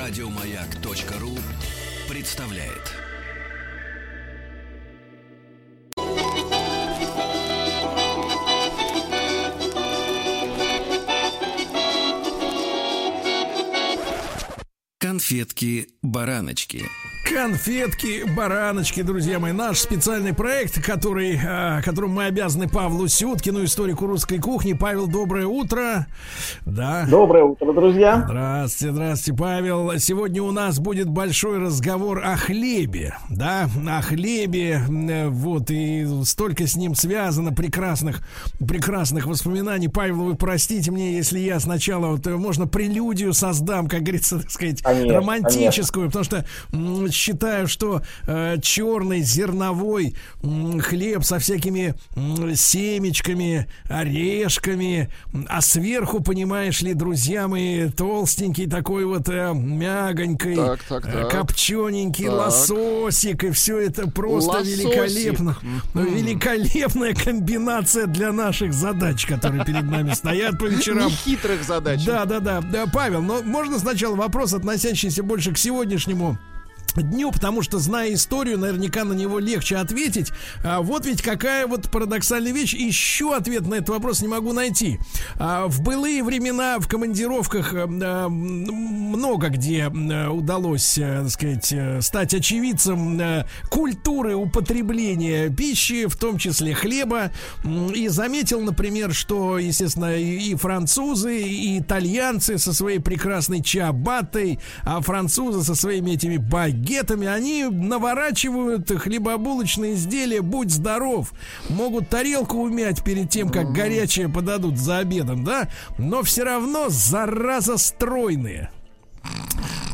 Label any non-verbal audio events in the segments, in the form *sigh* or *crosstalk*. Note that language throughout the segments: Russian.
Радиомаяк.ру представляет. Конфетки-бараночки. Конфетки, бараночки, друзья мои. Наш специальный проект, который, э, которым мы обязаны Павлу Сюткину, историку русской кухни. Павел, доброе утро. Да. Доброе утро, друзья. Здравствуйте, здравствуйте, Павел. Сегодня у нас будет большой разговор о хлебе, да, о хлебе. Вот, и столько с ним связано прекрасных, прекрасных воспоминаний. Павел, вы простите мне, если я сначала, вот, э, можно прелюдию создам, как говорится, так сказать, конечно, романтическую, конечно. потому что считаю, что э, черный зерновой э, хлеб со всякими э, семечками, орешками, а сверху, понимаешь ли, друзья мои, толстенький такой вот э, мягонький, так, так, э, так. копчененький так. лососик, и все это просто Лососик. великолепно. Mm-hmm. Великолепная комбинация для наших задач, которые перед нами стоят по вечерам. Хитрых задач. Да, да, да. Павел, но можно сначала вопрос, относящийся больше к сегодняшнему дню, потому что, зная историю, наверняка на него легче ответить. А вот ведь какая вот парадоксальная вещь. Еще ответ на этот вопрос не могу найти. А, в былые времена в командировках а, много где а, удалось, так сказать, стать очевидцем культуры употребления пищи, в том числе хлеба. И заметил, например, что, естественно, и, французы, и итальянцы со своей прекрасной чабатой, а французы со своими этими баги багетами, они наворачивают хлебобулочные изделия, будь здоров. Могут тарелку умять перед тем, как горячее подадут за обедом, да? Но все равно зараза стройные.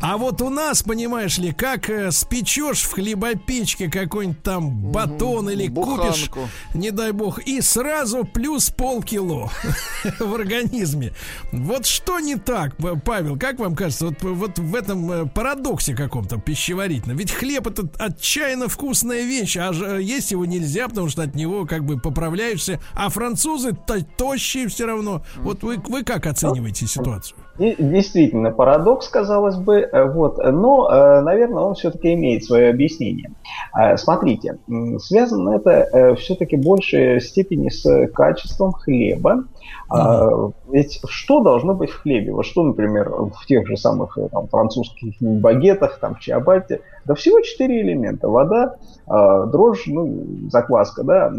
А вот у нас, понимаешь ли, как э, спечешь в хлебопечке какой-нибудь там батон или Буханку. купишь, не дай бог, и сразу плюс полкило *laughs* в организме. Вот что не так, Павел, как вам кажется, вот, вот в этом э, парадоксе каком-то пищеварительном? Ведь хлеб это отчаянно вкусная вещь, а э, есть его нельзя, потому что от него как бы поправляешься, а французы -то тощие все равно. Вот вы, вы как оцениваете ситуацию? Действительно, парадокс, казалось бы, э, вот, но, э, наверное, он все-таки имеет свое объяснение. Э, смотрите, связано это все-таки в большей степени с качеством хлеба. Mm-hmm. Ведь что должно быть в хлебе? Вот что, например, в тех же самых там, французских багетах, там, в чиабате, да всего четыре элемента. Вода, дрожжь, ну, закваска, да,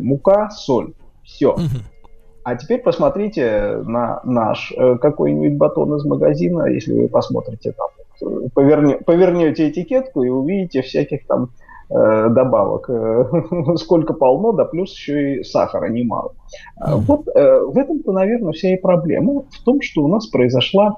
мука, соль. Все. Mm-hmm. А теперь посмотрите на наш э, какой-нибудь батон из магазина, если вы посмотрите там, поверне, повернете этикетку и увидите всяких там э, добавок, э, *laughs* сколько полно, да плюс еще и сахара немало. Mm-hmm. Вот э, в этом-то, наверное, вся и проблема в том, что у нас произошла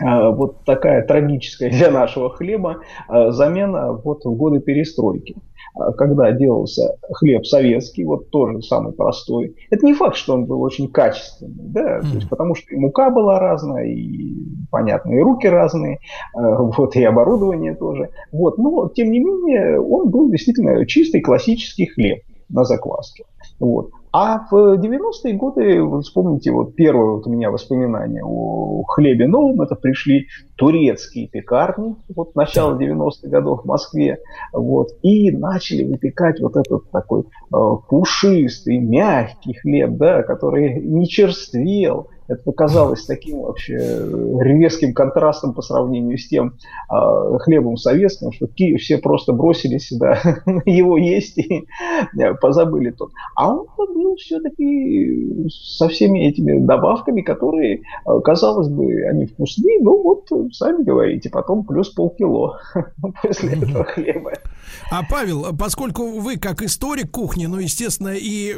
э, вот такая трагическая для нашего хлеба э, замена вот в годы перестройки. А, когда делался хлеб советский, вот тоже самый простой, это не факт, что он был очень качественный, да, mm. то есть, потому что и мука была разная, и, понятно, и руки разные, а, вот, и оборудование тоже, вот, но, тем не менее, он был действительно чистый классический хлеб на закваске. Вот. А в 90-е годы, вы вспомните, вот первое вот у меня воспоминание о хлебе новом, это пришли турецкие пекарни, вот начало 90-х годов в Москве, вот, и начали выпекать вот этот такой э, пушистый, мягкий хлеб, да, который не черствел, это показалось таким вообще резким контрастом по сравнению с тем э, хлебом советским, что все просто бросились да, *laughs* его есть и э, позабыли тот. А он был все-таки со всеми этими добавками, которые, э, казалось бы, они вкусны, ну вот, сами говорите, потом плюс полкило *laughs* после этого хлеба. А Павел, поскольку вы как историк кухни, ну, естественно, и,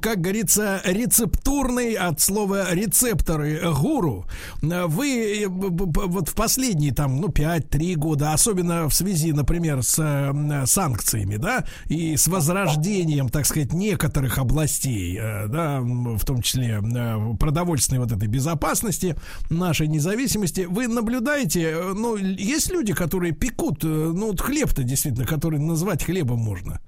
как говорится, рецептурный от слова рецепторы гуру, вы э, вот в последние там, ну, 5-3 года, особенно в связи, например, с э, санкциями, да, и с возрождением, так сказать, некоторых областей, э, да, в том числе продовольственной вот этой безопасности, нашей независимости, вы наблюдаете, ну, есть люди, которые пекут, ну, вот хлеб-то действительно, который назвать хлебом можно?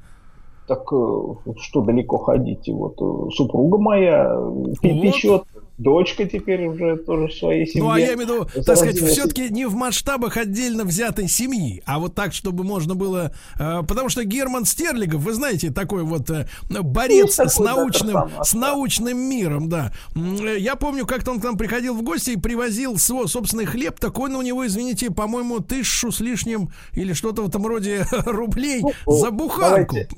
Так что далеко ходить? Вот супруга моя вот. печет дочка теперь уже тоже в своей семье. Ну, а я имею в виду, так сказать, все-таки не в масштабах отдельно взятой семьи, а вот так, чтобы можно было... Э, потому что Герман Стерлигов, вы знаете, такой вот э, борец ну, с научным, да, с научным миром, да. Э, я помню, как-то он к нам приходил в гости и привозил свой собственный хлеб, такой у него, извините, по-моему, тысячу с лишним или что-то в этом роде *laughs* рублей ну, за буханку. Давайте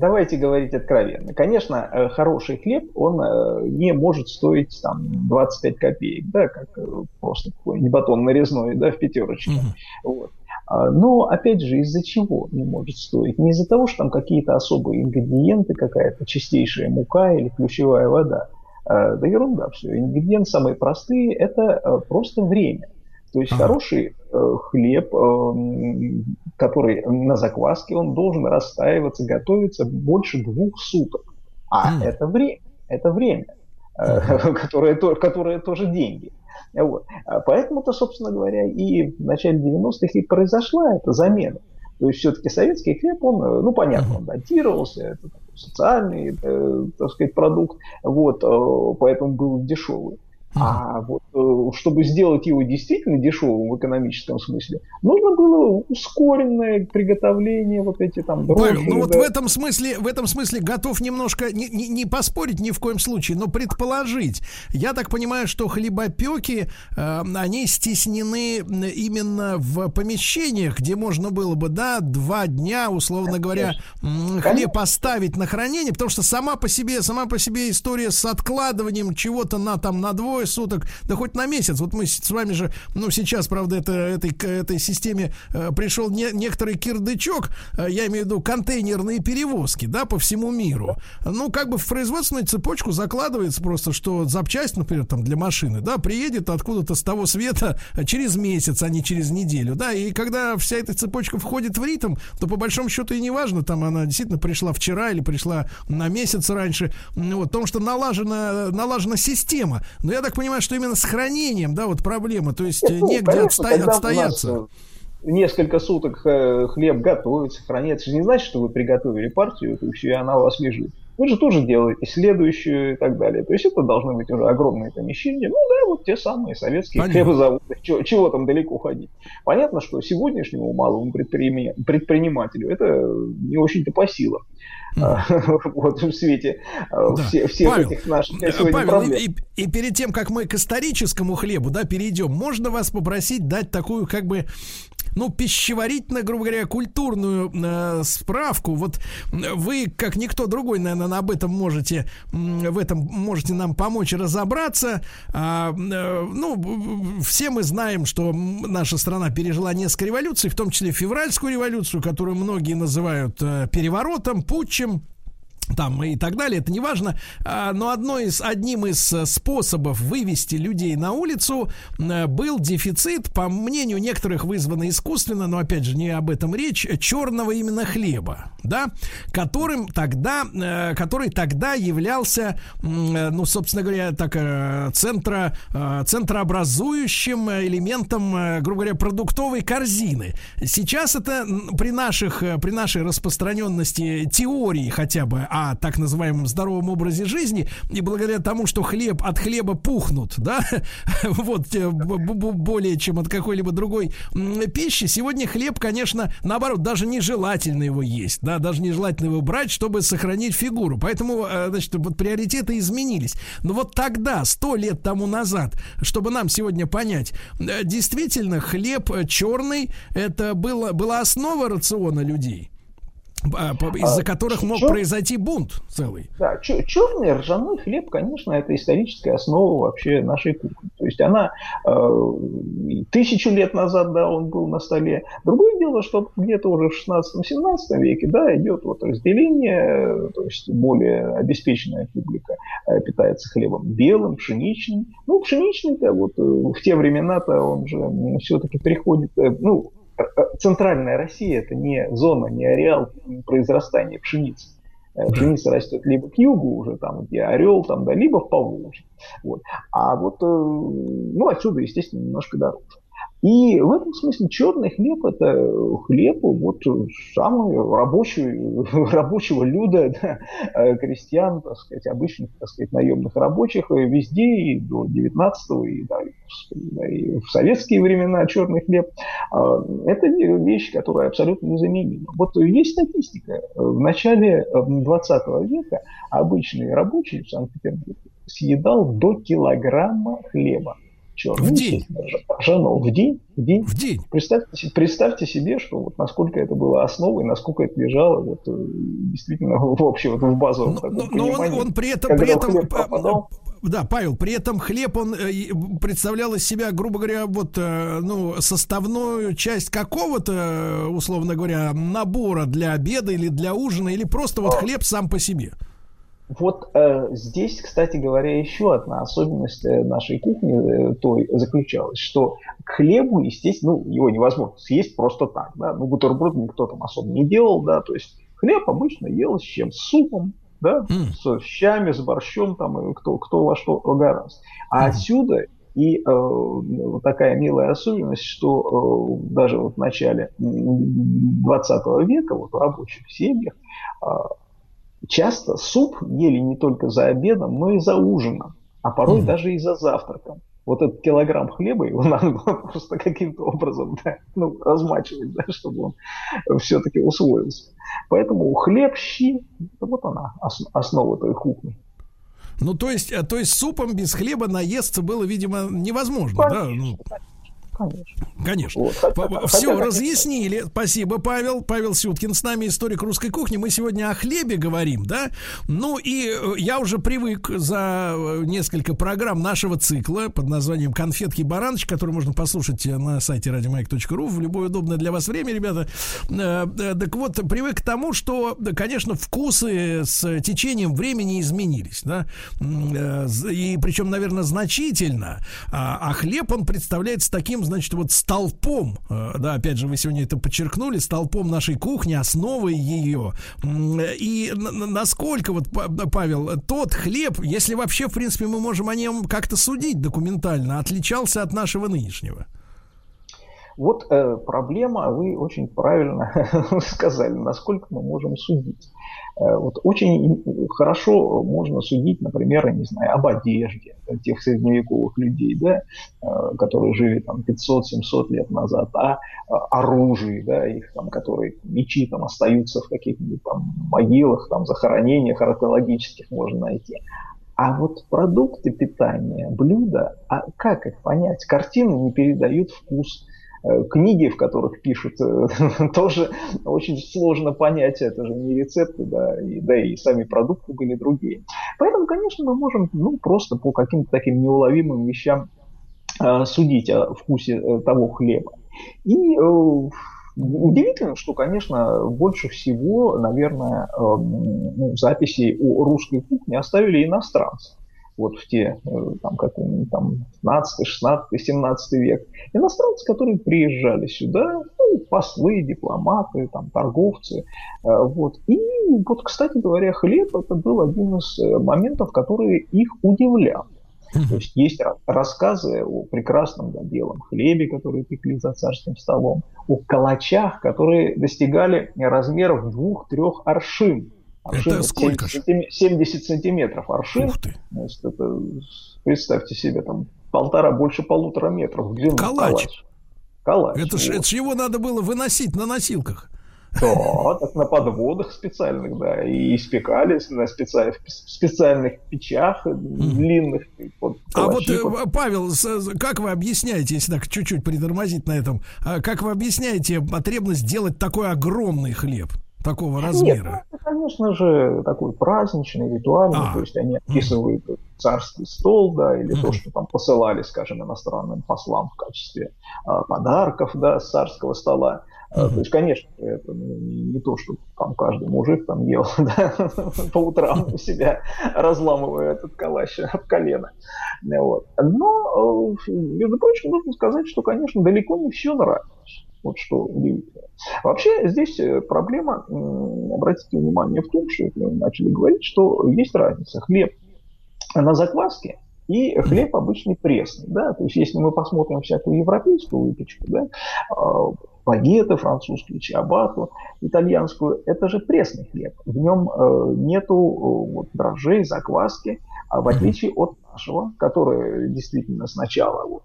давайте говорить откровенно. Конечно, э, хороший хлеб, он э, не может стоить там 25 копеек, да, как э, просто какой-нибудь батон нарезной, да, в пятерочке. Mm-hmm. Вот. А, но, опять же, из-за чего не может стоить? Не из-за того, что там какие-то особые ингредиенты, какая-то чистейшая мука или ключевая вода. Да ерунда все. Ингредиенты самые простые – это просто время. То есть ага. хороший э, хлеб, э, который на закваске, он должен расстаиваться, готовиться больше двух суток. А mm. это время, это время, э, *laughs* которое, то, которое тоже деньги. Вот. А поэтому-то, собственно говоря, и в начале 90-х и произошла эта замена. То есть все-таки советский хлеб, он, э, ну понятно, он датировался, это социальный, э, так сказать, продукт, вот, э, поэтому был дешевый. А вот э, чтобы сделать его действительно дешевым в экономическом смысле, нужно было ускоренное приготовление, вот эти там дрожжи. Павел, ну вот в этом смысле, в этом смысле готов немножко не, не, не поспорить ни в коем случае, но предположить. Я так понимаю, что хлебопеки, э, они стеснены именно в помещениях, где можно было бы, да, два дня, условно Конечно. говоря, хлеб Конечно. оставить на хранение, потому что сама по себе, сама по себе история с откладыванием чего-то на там на двое суток, да хоть на месяц. Вот мы с вами же, ну, сейчас, правда, это, этой, этой системе э, пришел не, некоторый кирдычок, э, я имею в виду контейнерные перевозки, да, по всему миру. Ну, как бы в производственную цепочку закладывается просто, что запчасть, например, там для машины, да, приедет откуда-то с того света через месяц, а не через неделю, да, и когда вся эта цепочка входит в ритм, то по большому счету и не важно, там она действительно пришла вчера или пришла на месяц раньше, вот, потому что налажена, налажена система. Но я так так понимаю, что именно с хранением, да, вот проблема, то есть Нет, ну, негде конечно, отста- отстояться. Несколько суток э, хлеб готовится, хранится. Это же не значит, что вы приготовили партию, и все, и она у вас лежит. Вы же тоже делаете следующую и так далее. То есть это должны быть уже огромные помещения. Ну да, вот те самые советские Понятно. хлебозаводы. Чего, чего там далеко ходить? Понятно, что сегодняшнему малому предпринимателю это не очень-то по силам. *laughs* вот в свете а, да. все, всех Павел, этих наших Павел, проблем. И, и перед тем, как мы к историческому хлебу да, перейдем, можно вас попросить дать такую как бы ну, пищеварительно, грубо говоря, культурную э, справку. Вот вы, как никто другой, наверное, об этом можете, в этом можете нам помочь разобраться. А, э, ну, все мы знаем, что наша страна пережила несколько революций, в том числе февральскую революцию, которую многие называют э, переворотом, путчем там и так далее, это не важно. А, но одно из, одним из э, способов вывести людей на улицу э, был дефицит, по мнению некоторых вызванный искусственно, но опять же не об этом речь, черного именно хлеба, да, которым тогда, э, который тогда являлся, ну, собственно говоря, так, центра, центрообразующим элементом, грубо говоря, продуктовой корзины. Сейчас это при наших, при нашей распространенности теории хотя бы о так называемом здоровом образе жизни, и благодаря тому, что хлеб от хлеба пухнут, да, *laughs* вот э, более чем от какой-либо другой пищи, сегодня хлеб, конечно, наоборот, даже нежелательно его есть, да, даже нежелательно его брать, чтобы сохранить фигуру. Поэтому, э, значит, вот приоритеты изменились. Но вот тогда, сто лет тому назад, чтобы нам сегодня понять, э, действительно, хлеб черный, это было, была основа рациона людей. А, из-за а, которых мог Чер... произойти бунт целый. Да, черный ржаной хлеб, конечно, это историческая основа вообще нашей кухни. То есть она э, тысячу лет назад, да, он был на столе. Другое дело, что где-то уже в 16-17 веке, да, идет вот разделение, то есть более обеспеченная публика э, питается хлебом белым, пшеничным. Ну, пшеничный-то вот э, в те времена-то он же все-таки приходит, э, ну, центральная Россия это не зона, не ареал произрастания пшеницы. Э, пшеница растет либо к югу уже, там, где орел, там, да, либо в Поволжье. Вот. А вот, э, ну, отсюда, естественно, немножко дороже. И в этом смысле черный хлеб – это хлеб вот самого рабочего, *laughs* рабочего люда, да, э, крестьян, так сказать, обычных, так сказать, наемных рабочих э, везде и до 19 и, да, и в советские времена черный хлеб. А, это вещь, которая абсолютно незаменима. Вот есть статистика. В начале 20 века обычный рабочий в Санкт-Петербурге съедал до килограмма хлеба черный. В день. Ржаного. В день. В день. В день. Представьте, представьте себе, что вот насколько это было основой, насколько это лежало вот, э, действительно *laughs* в общем вот в базовом но, но, но он, он при этом, при этом пропадал, да, Павел, при этом хлеб, он э, представлял из себя, грубо говоря, вот, э, ну, составную часть какого-то, условно говоря, набора для обеда или для ужина, или просто вот хлеб сам по себе. Вот э, здесь, кстати говоря, еще одна особенность э, нашей кухни э, той заключалась, что к хлебу, естественно, ну, его невозможно съесть просто так, да, ну, бутерброд никто там особо не делал, да, то есть хлеб обычно ел с чем? С супом, да, mm. с щами, с борщом, там, и кто, кто во что гораздо. А mm. отсюда и э, такая милая особенность, что э, даже вот в начале 20 века вот в рабочих семьях э, часто суп ели не только за обедом, но и за ужином, а порой mm даже и за завтраком. Вот этот килограмм хлеба, его *laughs* надо было просто каким-то образом да, ну, размачивать, да, чтобы он все-таки усвоился. Поэтому хлеб, щи, вот она, основа той кухни. Ну, то есть, то есть супом без хлеба наесться было, видимо, невозможно, Конечно, да? Ну... Конечно. Конечно. Вот. Хотя, Все, хотя, разъяснили. Спасибо, Павел. Павел Сюткин с нами, историк русской кухни. Мы сегодня о хлебе говорим, да? Ну и э, я уже привык за э, несколько программ нашего цикла под названием «Конфетки баранч», который можно послушать на сайте радиомайк.ру в любое удобное для вас время, ребята. Э, так вот, привык к тому, что, конечно, вкусы с течением времени изменились, да? И причем, наверное, значительно. А, а хлеб, он представляется таким, значит, вот столпом, э, да, опять же, вы сегодня это подчеркнули, столпом нашей кухни, основой ее. И насколько, вот, Павел, тот хлеб, если вообще, в принципе, мы можем о нем как-то судить документально, отличался от нашего нынешнего? Вот э, проблема, вы очень правильно *laughs* сказали, насколько мы можем судить. Э, вот очень хорошо можно судить, например, я не знаю, об одежде тех средневековых людей, да, э, которые жили там 500-700 лет назад, а оружии, да, их там, которые мечи там остаются в каких-нибудь там могилах, там захоронениях археологических можно найти. А вот продукты питания, блюда, а как их понять? Картины не передают вкус, Э, книги, в которых пишут, э, *laughs* тоже очень сложно понять, это же не рецепты, да, и, да и сами продукты были другие. Поэтому, конечно, мы можем ну, просто по каким-то таким неуловимым вещам э, судить о вкусе того хлеба. И Удивительно, что, конечно, больше всего, наверное, ну, записей о русской кухне оставили иностранцы вот в те, э, там, какой-нибудь там 15, 16, 17 век. Иностранцы, которые приезжали сюда, ну, послы, дипломаты, там, торговцы, э, вот. И вот, кстати говоря, хлеб это был один из э, моментов, которые их удивлял. То есть есть рассказы о прекрасном да, белом хлебе, который пекли за царским столом, о калачах, которые достигали размеров двух-трех аршин. Аршин это сколько 70, 70 сантиметров аршин. Ух ты. Значит, это, представьте себе, там полтора, больше полутора метров длину. Калач. Калач. Калач это, вот. ж, это ж его надо было выносить на носилках. Да, так на подводах специальных, да, и испекались на специальных, специальных печах длинных. Вот, а вот, э, Павел, как вы объясняете, если так чуть-чуть притормозить на этом, а как вы объясняете потребность делать такой огромный хлеб? Такого размера? Нет, это, конечно же, такой праздничный, ритуальный, а. то есть они описывают mm. царский стол, да, или mm. то, что там посылали, скажем, иностранным послам в качестве а, подарков, да, с царского стола. Mm-hmm. То есть, конечно, это не, не то, что там каждый мужик там ел *laughs* да, по утрам у себя, разламывая этот калач от колена. Вот. Но, э, между прочим, нужно сказать, что, конечно, далеко не все нравилось. Вот что удивительно. Вообще здесь э, проблема, обратите внимание в том, что мы начали говорить, что есть разница. Хлеб на закваске И хлеб обычный пресный, да, то есть если мы посмотрим всякую европейскую выпечку, да, а, багеты французские, чиабату итальянскую, это же пресный хлеб. В нем э, нету э, вот, дрожжей, закваски, а в отличие от нашего, который действительно сначала вот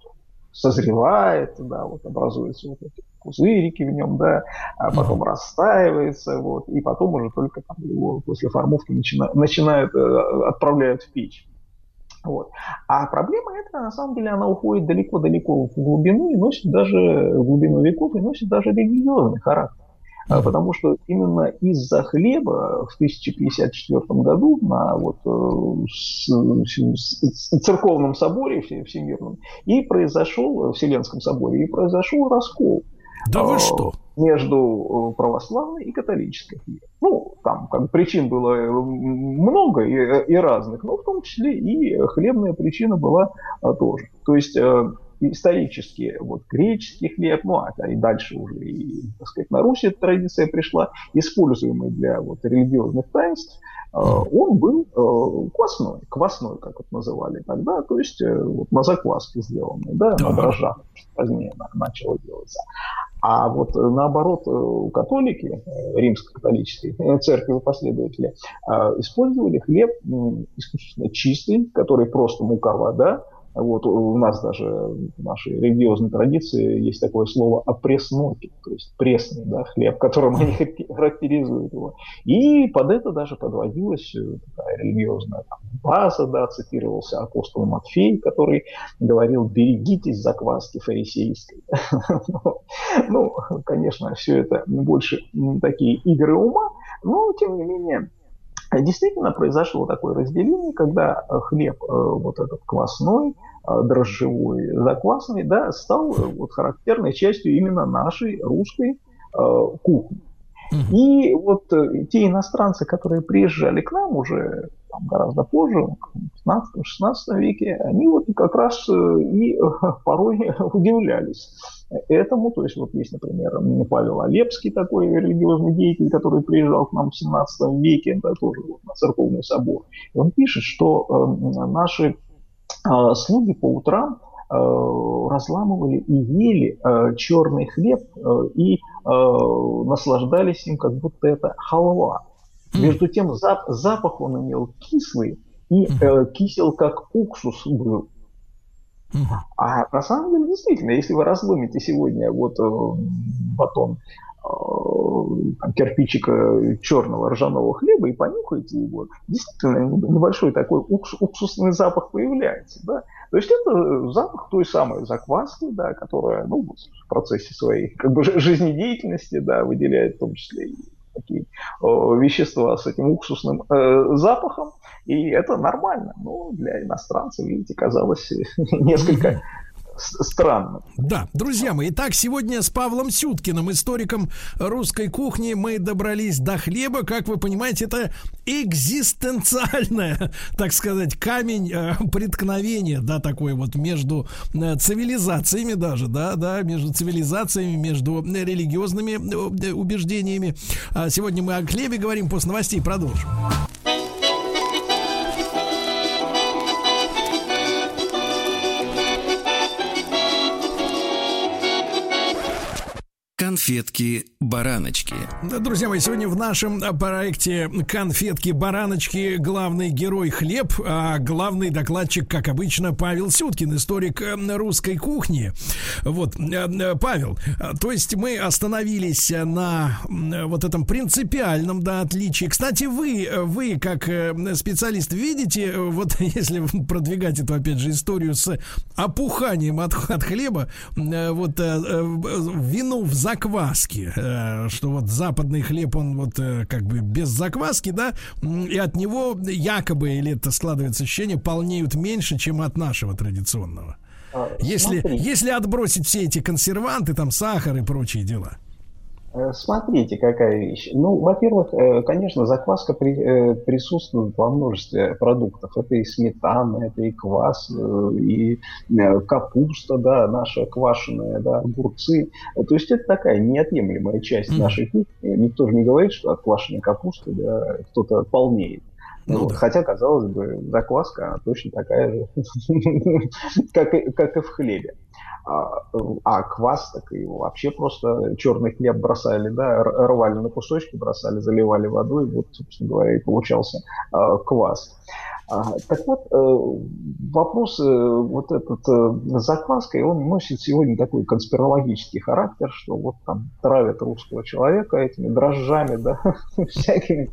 созревает, да, вот образуются вот эти пузырики в нем, да, а потом mm-hmm. растаивается, вот, и потом уже только там его после формовки начина, начинают, э, отправляют в печь. Вот. А проблема эта, на самом деле, она уходит далеко-далеко в глубину и носит даже в глубину веков и носит даже религиозный характер. А, потому что именно из-за хлеба в 1054 году на вот, э, с, с, церковном соборе всемирном и произошел, в Вселенском соборе, и произошел раскол. Да вы а, что? Между э, православной и католической. Ну, там как причин было э, много и, и разных, но в том числе и хлебная причина была тоже. То есть исторически вот греческий хлеб, ну а и дальше уже и, так сказать, на Руси эта традиция пришла, используемый для вот религиозных таинств, э, он был э, квасной, квасной, как это называли тогда, то есть э, вот на закваске сделанный, да, на дрожжах позднее начало делаться. А вот наоборот, католики, римско-католические церкви последователи, использовали хлеб исключительно чистый, который просто мука, вода, вот у нас даже в нашей религиозной традиции есть такое слово опресноки, то есть пресный да, хлеб, которым они *laughs* характеризуют его. И под это даже подводилась э, такая религиозная там, база, да, цитировался апостол Матфей, который говорил, берегитесь закваски фарисейской. *laughs* Ну, конечно, все это больше такие игры ума, но, тем не менее, Действительно произошло такое разделение, когда э, хлеб э, вот этот квасной, э, дрожжевой, заквасный, да, стал вот характерной частью именно нашей русской кухни. И вот те иностранцы, которые приезжали к нам уже там, гораздо позже, в 15-16 веке, они вот как раз и *laughs* порой удивлялись этому. То есть вот есть, например, Павел Олепский, такой религиозный деятель, который приезжал к нам в 17 веке, да, тоже вот, на церковный собор. И он пишет, что э, наши э, слуги по утрам э, разламывали и ели э, черный хлеб э, и э, наслаждались им, как будто это халва. Между тем зап запах он имел кислый и э, кисел как уксус был. А на самом деле, действительно, если вы разломите сегодня вот э, батон э, кирпичика черного ржаного хлеба и понюхаете его, действительно небольшой такой укс, уксусный запах появляется. Да? То есть это запах той самой закваски, да, которая ну, в процессе своей как бы, жизнедеятельности да, выделяет в том числе и такие э, вещества с этим уксусным э, запахом, и это нормально. Но для иностранцев, видите, казалось *laughs* несколько странно. Да, друзья мои, итак, сегодня с Павлом Сюткиным, историком русской кухни, мы добрались до хлеба. Как вы понимаете, это экзистенциальное, *laughs* так сказать, камень э, преткновения, да, такой вот между э, цивилизациями даже, да, да, между цивилизациями, между религиозными э, убеждениями. А сегодня мы о хлебе говорим, после новостей продолжим. Конфетки-бараночки. Да, друзья мои, сегодня в нашем проекте Конфетки-бараночки главный герой хлеб, а главный докладчик, как обычно, Павел Сюткин, историк э, русской кухни. Вот, э, Павел, то есть мы остановились на вот этом принципиальном да, отличии. Кстати, вы, вы как э, специалист видите, вот *laughs* если продвигать эту, опять же, историю с опуханием от, от хлеба, вот вину в закон закваски, э, что вот западный хлеб, он вот э, как бы без закваски, да, и от него якобы, или это складывается ощущение, полнеют меньше, чем от нашего традиционного. А, если, если отбросить все эти консерванты, там сахар и прочие дела. Э, смотрите, какая вещь. Ну, во-первых, э, конечно, закваска при, э, присутствует во множестве продуктов. Это и сметана, это и квас, и капуста, да, наша квашеная, да, огурцы. То есть это такая неотъемлемая часть нашей кухни. Никто же не говорит, что от квашеной капусты да, кто-то полнеет. Ну, вот, да. Хотя, казалось бы, закваска точно такая же, *laughs* как, и, как и в хлебе. А, а квас, так и вообще просто черный хлеб бросали, да, рвали на кусочки, бросали, заливали водой, вот, собственно говоря, и получался а, квас. А, так вот, э, вопрос э, вот этот э, закваской, он носит сегодня такой конспирологический характер, что вот там травят русского человека этими дрожжами, да, *laughs* всякими,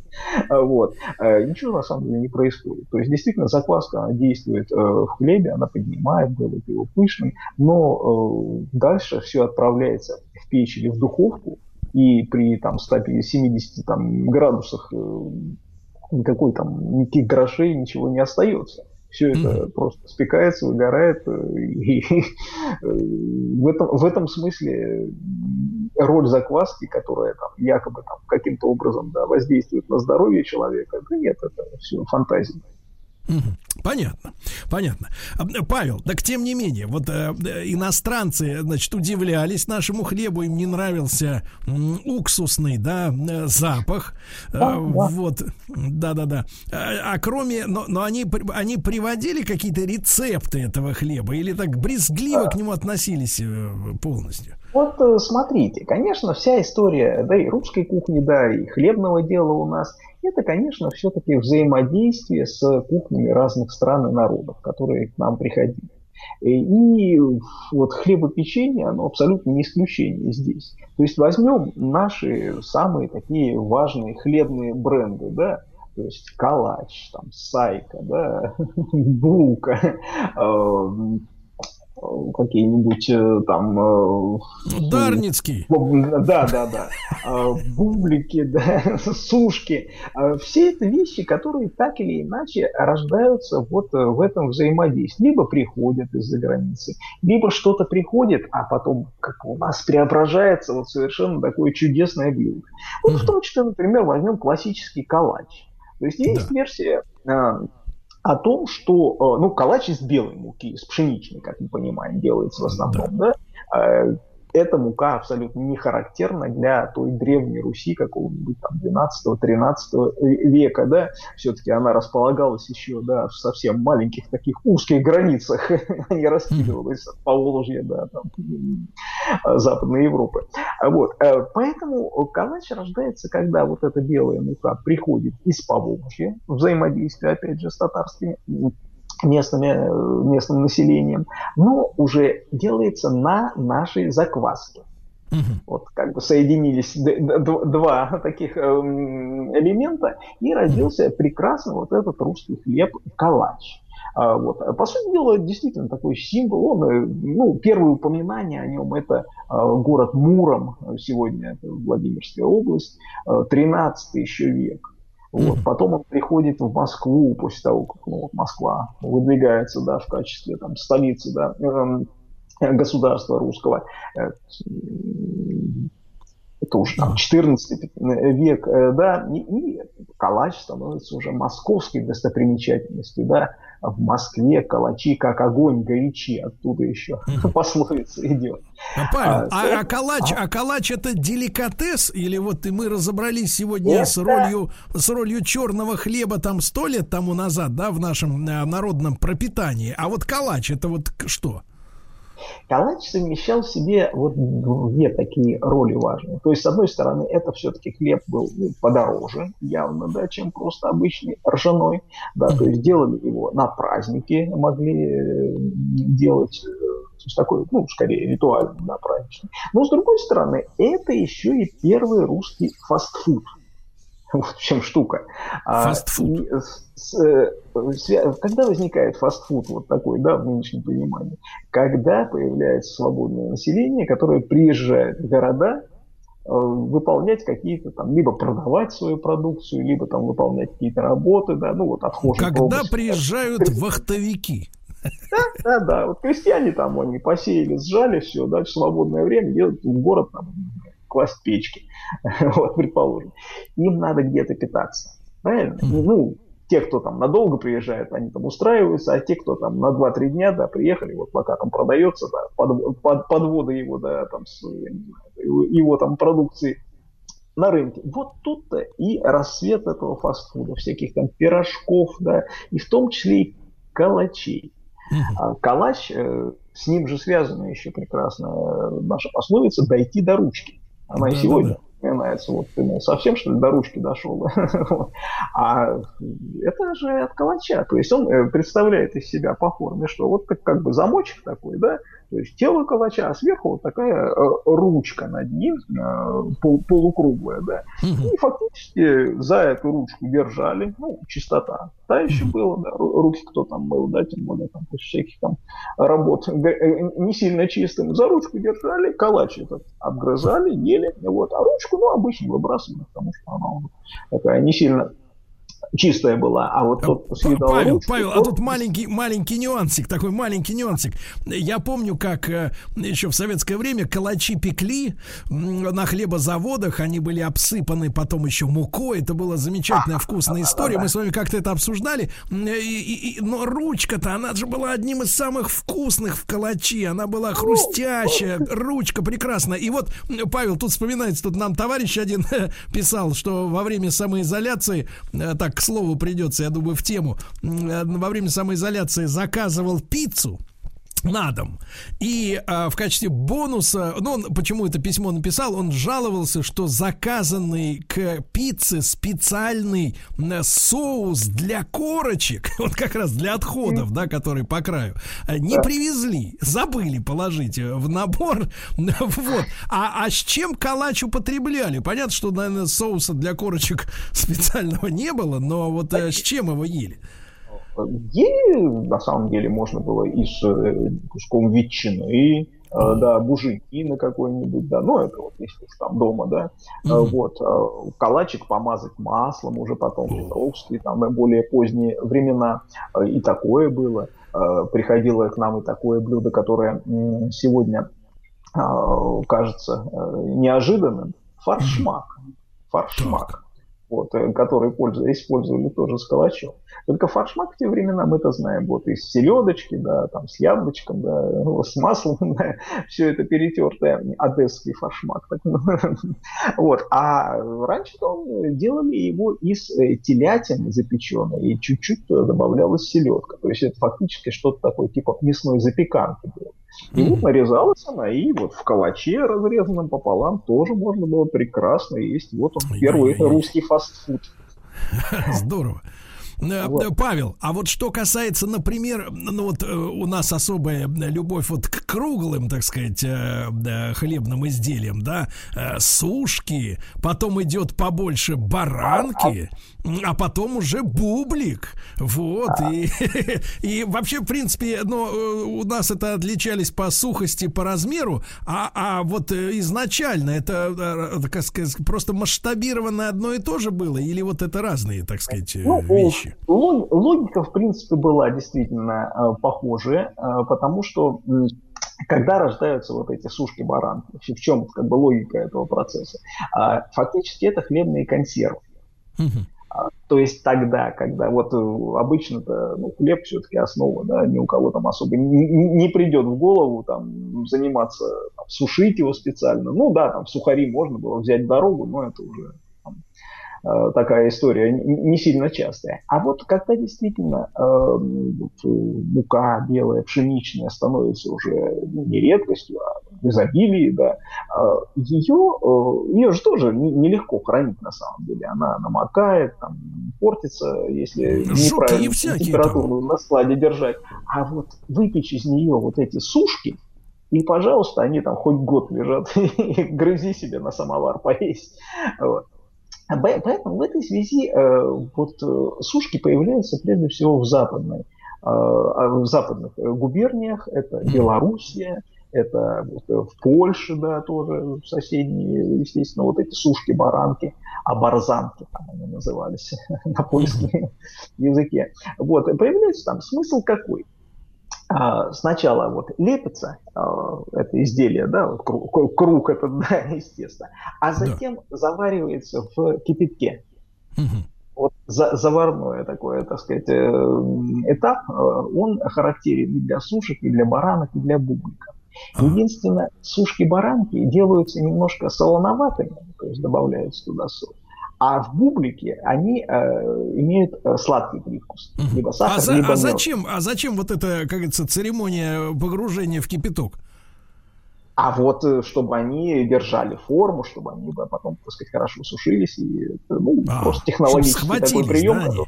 вот. Ничего на самом деле не происходит. То есть, действительно, закваска, она действует в хлебе, она поднимает, делает его пышным, но дальше все отправляется в печь или в духовку, и при там 170 там, градусах никакой там, никаких грошей, ничего не остается. Все это mm-hmm. просто спекается, выгорает. Э, и, и, *laughs* в, этом, в этом смысле роль закваски, которая там, якобы там, каким-то образом да, воздействует на здоровье человека, да нет, это все фантазия. Понятно, понятно. Павел, так тем не менее, вот э, иностранцы, значит, удивлялись нашему хлебу, им не нравился э, уксусный, да, э, запах, э, да, вот, да-да-да. А, а кроме, но, но они, они приводили какие-то рецепты этого хлеба или так брезгливо к нему относились э, полностью? Вот э, смотрите, конечно, вся история, да, и русской кухни, да, и хлебного дела у нас – это, конечно, все-таки взаимодействие с кухнями разных стран и народов, которые к нам приходили. И вот хлебопечение, оно абсолютно не исключение здесь. То есть возьмем наши самые такие важные хлебные бренды, да, то есть калач, там, сайка, да, *laughs* булка, э, какие-нибудь э, там... Э, Дарницкий. Да, да, да. Э, бублики, да, сушки. Все это вещи, которые так или иначе рождаются вот в этом взаимодействии. Либо приходят из-за границы, либо что-то приходит, а потом как у нас преображается вот совершенно такое чудесное блюдо. Вот в том числе, например, возьмем классический калач. То есть есть да. версия о том, что, э, ну, калач из белой муки, из пшеничной, как мы понимаем, делается в основном, да, да? Э, эта мука абсолютно не характерна для той древней Руси какого-нибудь там 12-13 века, да, все-таки она располагалась еще, да, в совсем маленьких таких узких границах, *laughs* а не раскидывалась от Поволжья, да, там, Западной Европы. Вот, э, поэтому калач рождается, когда вот эта белая мука приходит из Поволжья, взаимодействие, опять же, с татарскими местными, местным населением, но уже делается на нашей закваске. Угу. Вот как бы соединились два таких эм, элемента, и родился прекрасно вот этот русский хлеб калач. А, вот. По сути дела, действительно такой символ. Он, э, ну, первые упоминания о нем это а, город Муром, сегодня это Владимирская область, 13 э, еще век. Вот. Потом он приходит в Москву после того, как ну, Москва выдвигается да, в качестве там, столицы да, э, государства русского. Э, это уже там 14 век, э, да, и, и калач становится уже московской достопримечательностью, да, в Москве калачи как огонь горячи, оттуда еще *laughs* пословица идет. А, Павел, а, а, а калач, а? а калач это деликатес или вот и мы разобрались сегодня это... с ролью с ролью черного хлеба там сто лет тому назад, да, в нашем э, народном пропитании, а вот калач это вот что? Калач совмещал в себе вот две такие роли важные. То есть, с одной стороны, это все-таки хлеб был ну, подороже явно, да, чем просто обычный ржаной. Да, то есть делали его на праздники, могли э, делать э, то есть такой, ну, скорее, ритуальный, да, праздничный. Но, с другой стороны, это еще и первый русский фастфуд. Вот в чем штука. А, фастфуд. Э, когда возникает фастфуд вот такой, да, в нынешнем понимании? Когда появляется свободное население, которое приезжает в города, э, выполнять какие-то там, либо продавать свою продукцию, либо там выполнять какие-то работы, да, ну вот отхожие. Когда пробы, приезжают вахтовики. Да, да, да. Вот крестьяне там, они посеяли, сжали все, да, в свободное время едут в город там, класть печки, *laughs* вот, предположим. Им надо где-то питаться. Правильно? Ну, те, кто там надолго приезжает, они там устраиваются, а те, кто там на 2-3 дня, да, приехали, вот пока там продается, да, под, под, подводы его, да, там, с, его там продукции, на рынке. Вот тут-то и рассвет этого фастфуда, всяких там пирожков, да, и в том числе и калачей. А калач, э, с ним же связана еще прекрасно э, наша пословица «дойти до ручки». Она да, и сегодня да, да вспоминается, вот ты ну, совсем что ли до ручки дошел. *laughs* а это же от калача. То есть он э, представляет из себя по форме, что вот как, как бы замочек такой, да, то есть тело калача, а сверху вот такая э, ручка над ним, э, пол, полукруглая, да. И фактически за эту ручку держали, ну, чистота. Та еще было, да, руки кто там был, да, тем более там после всяких там работ не сильно чистым. За ручку держали, калач этот отгрызали, ели, вот, а ручку, ну, обычно выбрасывали, потому что она такая не сильно чистая была, а вот тот, кто съедал Павел, ручку, Павел, а тут маленький, маленький нюансик, такой маленький нюансик. Я помню, как э, еще в советское время калачи пекли на хлебозаводах, они были обсыпаны потом еще мукой, это была замечательная вкусная история, мы с вами как-то это обсуждали, и, и, и, но ручка-то, она же была одним из самых вкусных в калачи, она была ну, хрустящая, ручка прекрасная. И вот, Павел, тут вспоминается, тут нам товарищ один *laughs* писал, что во время самоизоляции, э, так, слову придется, я думаю, в тему. Э, во время самоизоляции заказывал пиццу на дом. И а, в качестве бонуса, ну, он почему это письмо написал, он жаловался, что заказанный к пицце специальный соус для корочек, *laughs* вот как раз для отходов, да, который по краю, э, не привезли, забыли положить в набор, *laughs* вот. А, а с чем калач употребляли? Понятно, что, наверное, соуса для корочек *laughs* специального не было, но вот э, с чем его ели? Ели, на самом деле, можно было и с э, куском ветчины, Uh-huh. да, буженины какой-нибудь, да, ну, это вот если уж там дома, да, uh-huh. вот, калачик помазать маслом уже потом, петровские, там, более поздние времена, и такое было, приходило к нам и такое блюдо, которое сегодня кажется неожиданным, фаршмак, фаршмак вот, э, которые пользовались, использовали тоже с калачом. Только фаршмак в те времена мы это знаем, вот из селедочки, да, там с яблочком, да, *laughs* с маслом, *laughs* да, все это перетертое, одесский фаршмак. Так, *laughs* ну, вот. А раньше он делали его из э, телятины запеченной, и чуть-чуть добавлялась селедка. То есть это фактически что-то такое, типа мясной запеканки было. И нарезалась она, и вот в калаче разрезанном пополам тоже можно было прекрасно есть. Вот он первый, это русский фастфуд. *laughs* Здорово. Э, вот. Павел, а вот что касается, например, ну вот э, у нас особая любовь вот к круглым, так сказать, э, хлебным изделиям, да, сушки, потом идет побольше баранки, а потом уже бублик, вот, и, *laughs* и вообще, в принципе, ну, у нас это отличались по сухости, по размеру, а, а вот изначально это, так сказать, просто масштабированное одно и то же было, или вот это разные, так сказать, ну, вещи? Логика, в принципе, была действительно э, похожая, э, потому что когда рождаются вот эти сушки-баранки, в чем как бы логика этого процесса? А, фактически это хлебные консервы. Угу. То есть тогда, когда вот э, обычно-то ну, хлеб все-таки основа, да, ни у кого там особо не, не придет в голову там заниматься, там, сушить его специально. Ну да, там сухари можно было взять дорогу, но это уже такая история не сильно частая. А вот когда действительно э, мука белая, пшеничная становится уже ну, не редкостью, а в изобилии, да, э, ее, э, ее же тоже нелегко хранить на самом деле. Она намокает, там, портится, если неправильно температуру там. на складе держать. А вот выпечь из нее вот эти сушки, и, пожалуйста, они там хоть год лежат, *laughs* и грызи себе на самовар поесть. Вот. А поэтому в этой связи э, вот э, сушки появляются прежде всего в западной, э, а в западных губерниях, это Белоруссия, это в Польше, да, тоже соседние, естественно, вот эти сушки-баранки, а барзанки там они назывались *laughs* на польском языке. Вот, появляется там смысл какой? А, сначала вот лепится а, это изделие, да, круг, круг этот, *laughs* да, естественно, а затем да. заваривается в кипятке. Угу. Вот за, заварное такое, так сказать, э, этап, э, он характерен и для сушек, и для баранок, и для бублика. Единственное, сушки-баранки делаются немножко солоноватыми, то есть добавляется туда соль. А в бублике они э, имеют э, сладкий привкус. Либо сахар, а, за, либо а зачем, а зачем вот эта, как говорится, церемония погружения в кипяток? А вот э, чтобы они держали форму, чтобы они потом, так сказать, хорошо сушились. И, ну, а, просто технологический такой прием. Да, который,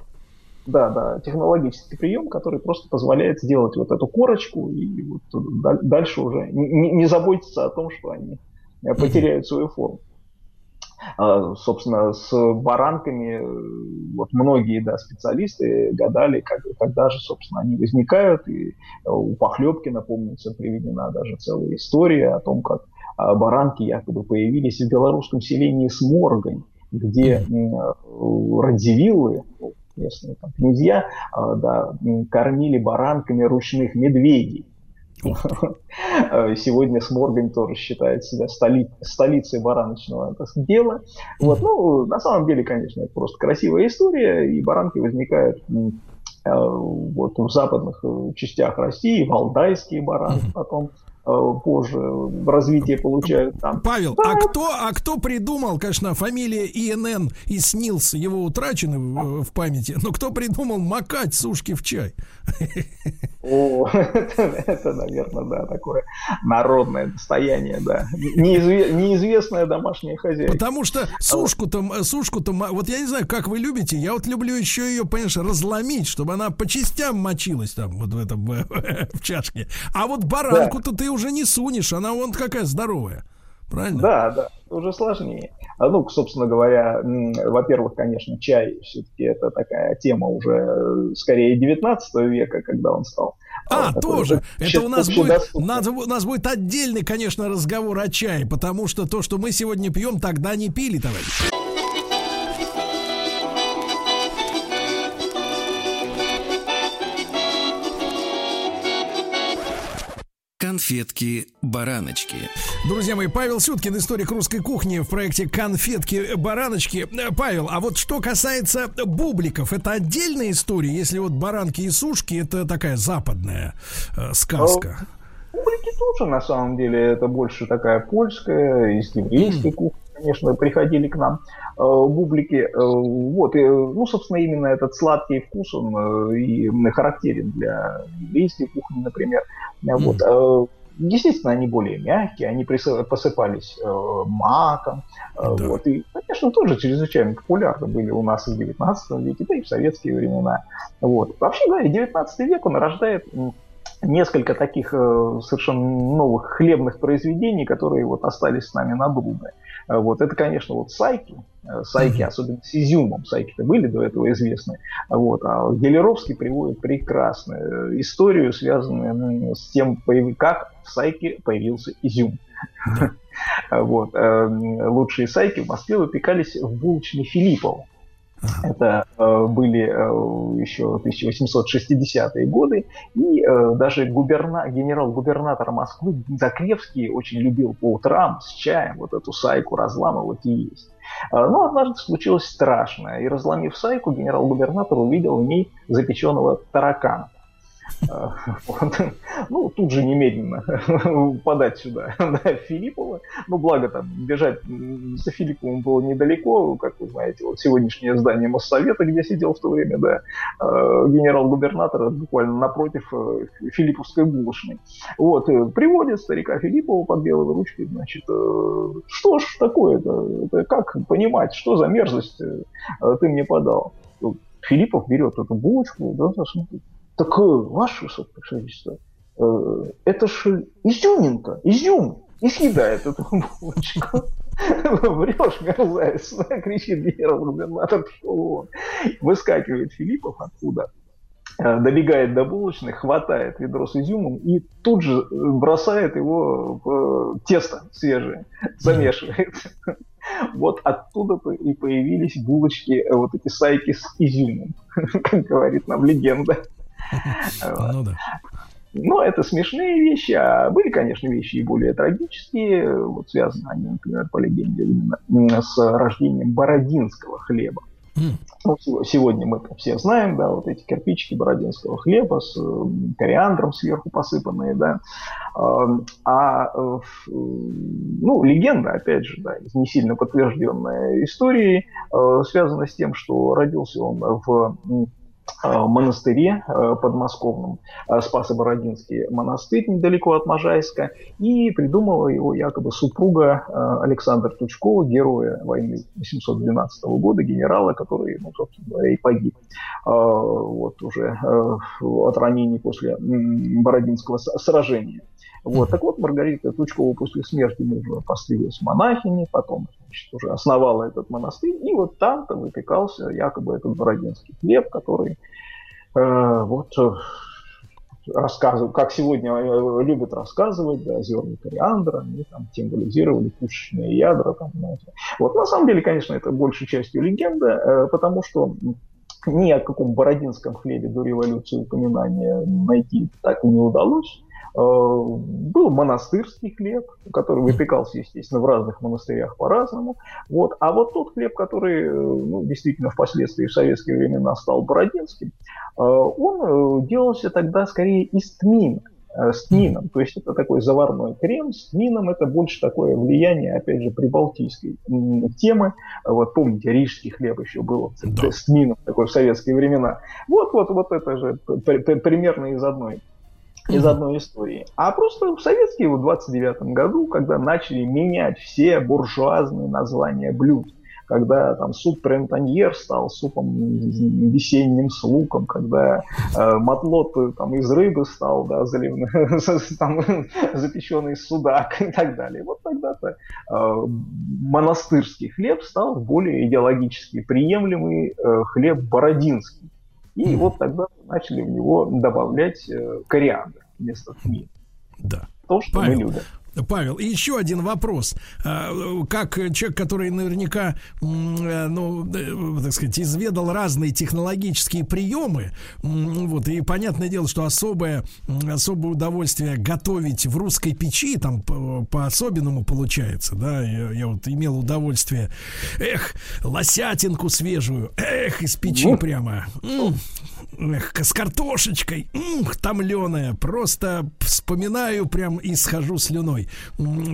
да, да, технологический прием, который просто позволяет сделать вот эту корочку и вот дальше уже не, не заботиться о том, что они э, потеряют свою форму. А, собственно, с баранками э, вот многие да, специалисты гадали, как, когда же, собственно, они возникают. И э, у Похлебки, напомнится, приведена даже целая история о том, как а, баранки якобы появились в белорусском селении Сморгань, где радзивиллы, ну, местные там, князья, да, кормили баранками ручных медведей. *laughs* Э, сегодня Сморгань тоже считает себя столи, столицей бараночного сказать, дела. Вот, ну, на самом деле, конечно, это просто красивая история, и баранки возникают э, вот в западных э, частях России, валдайские баранки, потом позже в развитии получают там. Павел, да. а кто, а кто придумал, конечно, фамилия ИНН и СНИЛС его утрачены в, в памяти, но кто придумал макать сушки в чай? О, *laughs* это, это, наверное, да, такое народное достояние, да. Неизве, неизвестное домашнее хозяйство. Потому что сушку-то, сушку-то, вот я не знаю, как вы любите, я вот люблю еще ее, понимаешь, разломить, чтобы она по частям мочилась там, вот в этом, *laughs* в чашке. А вот баранку-то да. ты уже не сунешь, она вон какая здоровая. Правильно? Да, да, уже сложнее. А, ну, собственно говоря, во-первых, конечно, чай все-таки это такая тема уже э, скорее 19 века, когда он стал. А, вот, тоже. Это у нас будет, надо, у нас будет отдельный, конечно, разговор о чае, потому что то, что мы сегодня пьем, тогда не пили, товарищи. Конфетки-бараночки. Друзья мои, Павел Сюткин, историк русской кухни в проекте Конфетки-бараночки. Павел, а вот что касается бубликов, это отдельная история, если вот баранки и сушки, это такая западная э, сказка. А, бублики тоже, на самом деле, это больше такая польская, из еврейской mm. кухни конечно, приходили к нам бублики. Э, вот, и, ну, собственно, именно этот сладкий вкус, он э, и характерен для еврейской кухни, например. Вот, Естественно, они более мягкие, они посыпались э, маком. Э, да. вот, и, конечно, тоже чрезвычайно популярны были у нас и в 19 веке, да и в советские времена. Вот. Вообще говоря, 19 век он рождает несколько таких э, совершенно новых хлебных произведений, которые вот остались с нами на надолго. Э, вот это, конечно, вот сайки, э, сайки, mm-hmm. особенно с изюмом, сайки-то были до этого известны. Вот, а Гелеровский приводит прекрасную историю, связанную с тем, как в сайке появился изюм. *laughs* Вот. Лучшие сайки в Москве выпекались в булочной Филиппова. Это э, были э, еще 1860-е годы, и э, даже губерна... генерал-губернатор Москвы Закревский очень любил по утрам с чаем вот эту сайку разламывать и есть. Э, но однажды случилось страшное, и разломив сайку, генерал-губернатор увидел в ней запеченного таракана. *laughs* Э. Ну, тут же немедленно *laughs* подать сюда *laughs* да, Филиппова. Ну, благо там бежать за Филипповым было недалеко, как вы знаете, вот сегодняшнее здание Моссовета, где сидел в то время, да, э, генерал-губернатор, буквально напротив э, Филипповской булочной. Вот, приводит старика Филиппова под белой ручкой, значит, что ж такое-то, это как понимать, что за мерзость ты мне подал? Филиппов берет эту булочку, да, так, ваше высокопревосходительство, э, это же изюминка, изюм, и съедает эту булочку. *laughs* Врешь, мерзавец, *laughs* кричит генерал-губернатор. Выскакивает Филиппов оттуда, э, добегает до булочной, хватает ведро с изюмом и тут же бросает его в тесто свежее, замешивает. *laughs* Вот оттуда и появились булочки, э, вот эти сайки с изюмом, как говорит нам легенда. Ну да. Но это смешные вещи, а были, конечно, вещи и более трагические. Вот связаны они, например, по легенде, именно с рождением бородинского хлеба. Ну, сегодня мы все знаем, да, вот эти кирпичики бородинского хлеба с кориандром сверху посыпанные, да. А, ну, легенда, опять же, да, не сильно подтвержденная историей, связана с тем, что родился он в Э, монастыре э, подмосковном, э, Спасо-Бородинский монастырь недалеко от Можайска, и придумала его якобы супруга Александра Тучкова, героя войны 812 года, генерала, который, ну, собственно говоря, и погиб вот уже от ранений после Бородинского сражения. Вот. Так вот, Маргарита Тучкова после смерти мужа пострелилась монахини, потом значит, уже основала этот монастырь, и вот там-то выпекался якобы этот бородинский хлеб, который э, вот э, рассказывал, как сегодня э, любят рассказывать, да, зерна кориандра, они там символизировали пушечные ядра. Там, знаете. Вот на самом деле, конечно, это большей частью легенда, э, потому что ни о каком бородинском хлебе до революции упоминания найти так и не удалось. Э, был монастырский хлеб, который выпекался, естественно, в разных монастырях по-разному. Вот. А вот тот хлеб, который э, ну, действительно впоследствии в советские времена стал бородинским, э, он делался тогда скорее из тмина с тмином. То есть это такой заварной крем с тмином. Это больше такое влияние, опять же, прибалтийской темы. Вот помните, рижский хлеб еще был да. с тмином такой в советские времена. Вот, вот, вот это же примерно из одной из одной истории. А просто в советские в 29 году, когда начали менять все буржуазные названия блюд, когда там суп прентаньер стал супом весенним с луком, когда э, матлот там из рыбы стал, да, *laughs* там, запеченный судак и так далее. Вот тогда-то э, монастырский хлеб стал более идеологически приемлемый э, хлеб бородинский. И вот тогда начали в него добавлять э, кориандр вместо тмина. Да. То, что Павел, мы любим. Павел, и еще один вопрос. А, как человек, который наверняка, э, ну, э, так сказать, изведал разные технологические приемы, вот, и понятное дело, что особое, особое удовольствие готовить в русской печи, там по-особенному получается, да, я, я вот имел удовольствие, эх, лосятинку свежую, эх, из печи ну, прямо, эх, с картошечкой, ух, томленая, просто вспоминаю прям и схожу слюной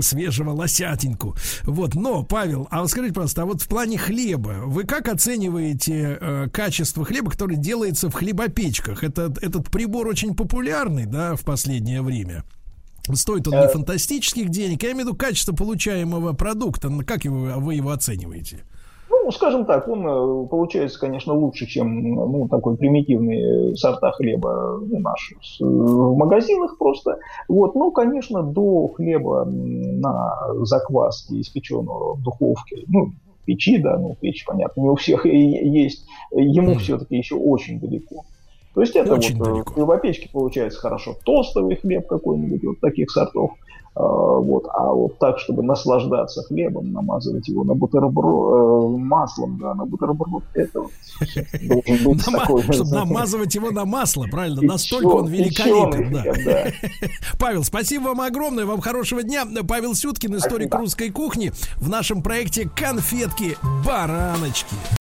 свежего лосятинку. Вот, но, Павел, а вот скажите, пожалуйста, а вот в плане хлеба, вы как оцениваете э, качество хлеба, который делается в хлебопечках? Это, этот прибор очень популярный, да, в последнее время. Стоит он не э. фантастических денег, я имею в виду качество получаемого продукта. Как его, вы его оцениваете? Ну, скажем так, он э, получается, конечно, лучше, чем ну, такой примитивный сорта хлеба ну, наши в магазинах просто. Вот, ну, конечно, до хлеба на закваске, испеченного в духовке, ну, печи, да, ну, печь, понятно, не у всех есть, ему все-таки еще очень далеко. То есть это очень вот э, далеко. в печке получается хорошо тостовый хлеб какой-нибудь, вот таких сортов. А, вот, а вот так, чтобы наслаждаться хлебом, намазывать его на бутерброд, э, маслом, да, на бутерброд, это вот должен быть такой... Чтобы намазывать его на масло, правильно, настолько он великолепен, да. *laughs* Павел, спасибо вам огромное, вам хорошего дня. Павел Сюткин, историк русской кухни, в нашем проекте «Конфетки-бараночки».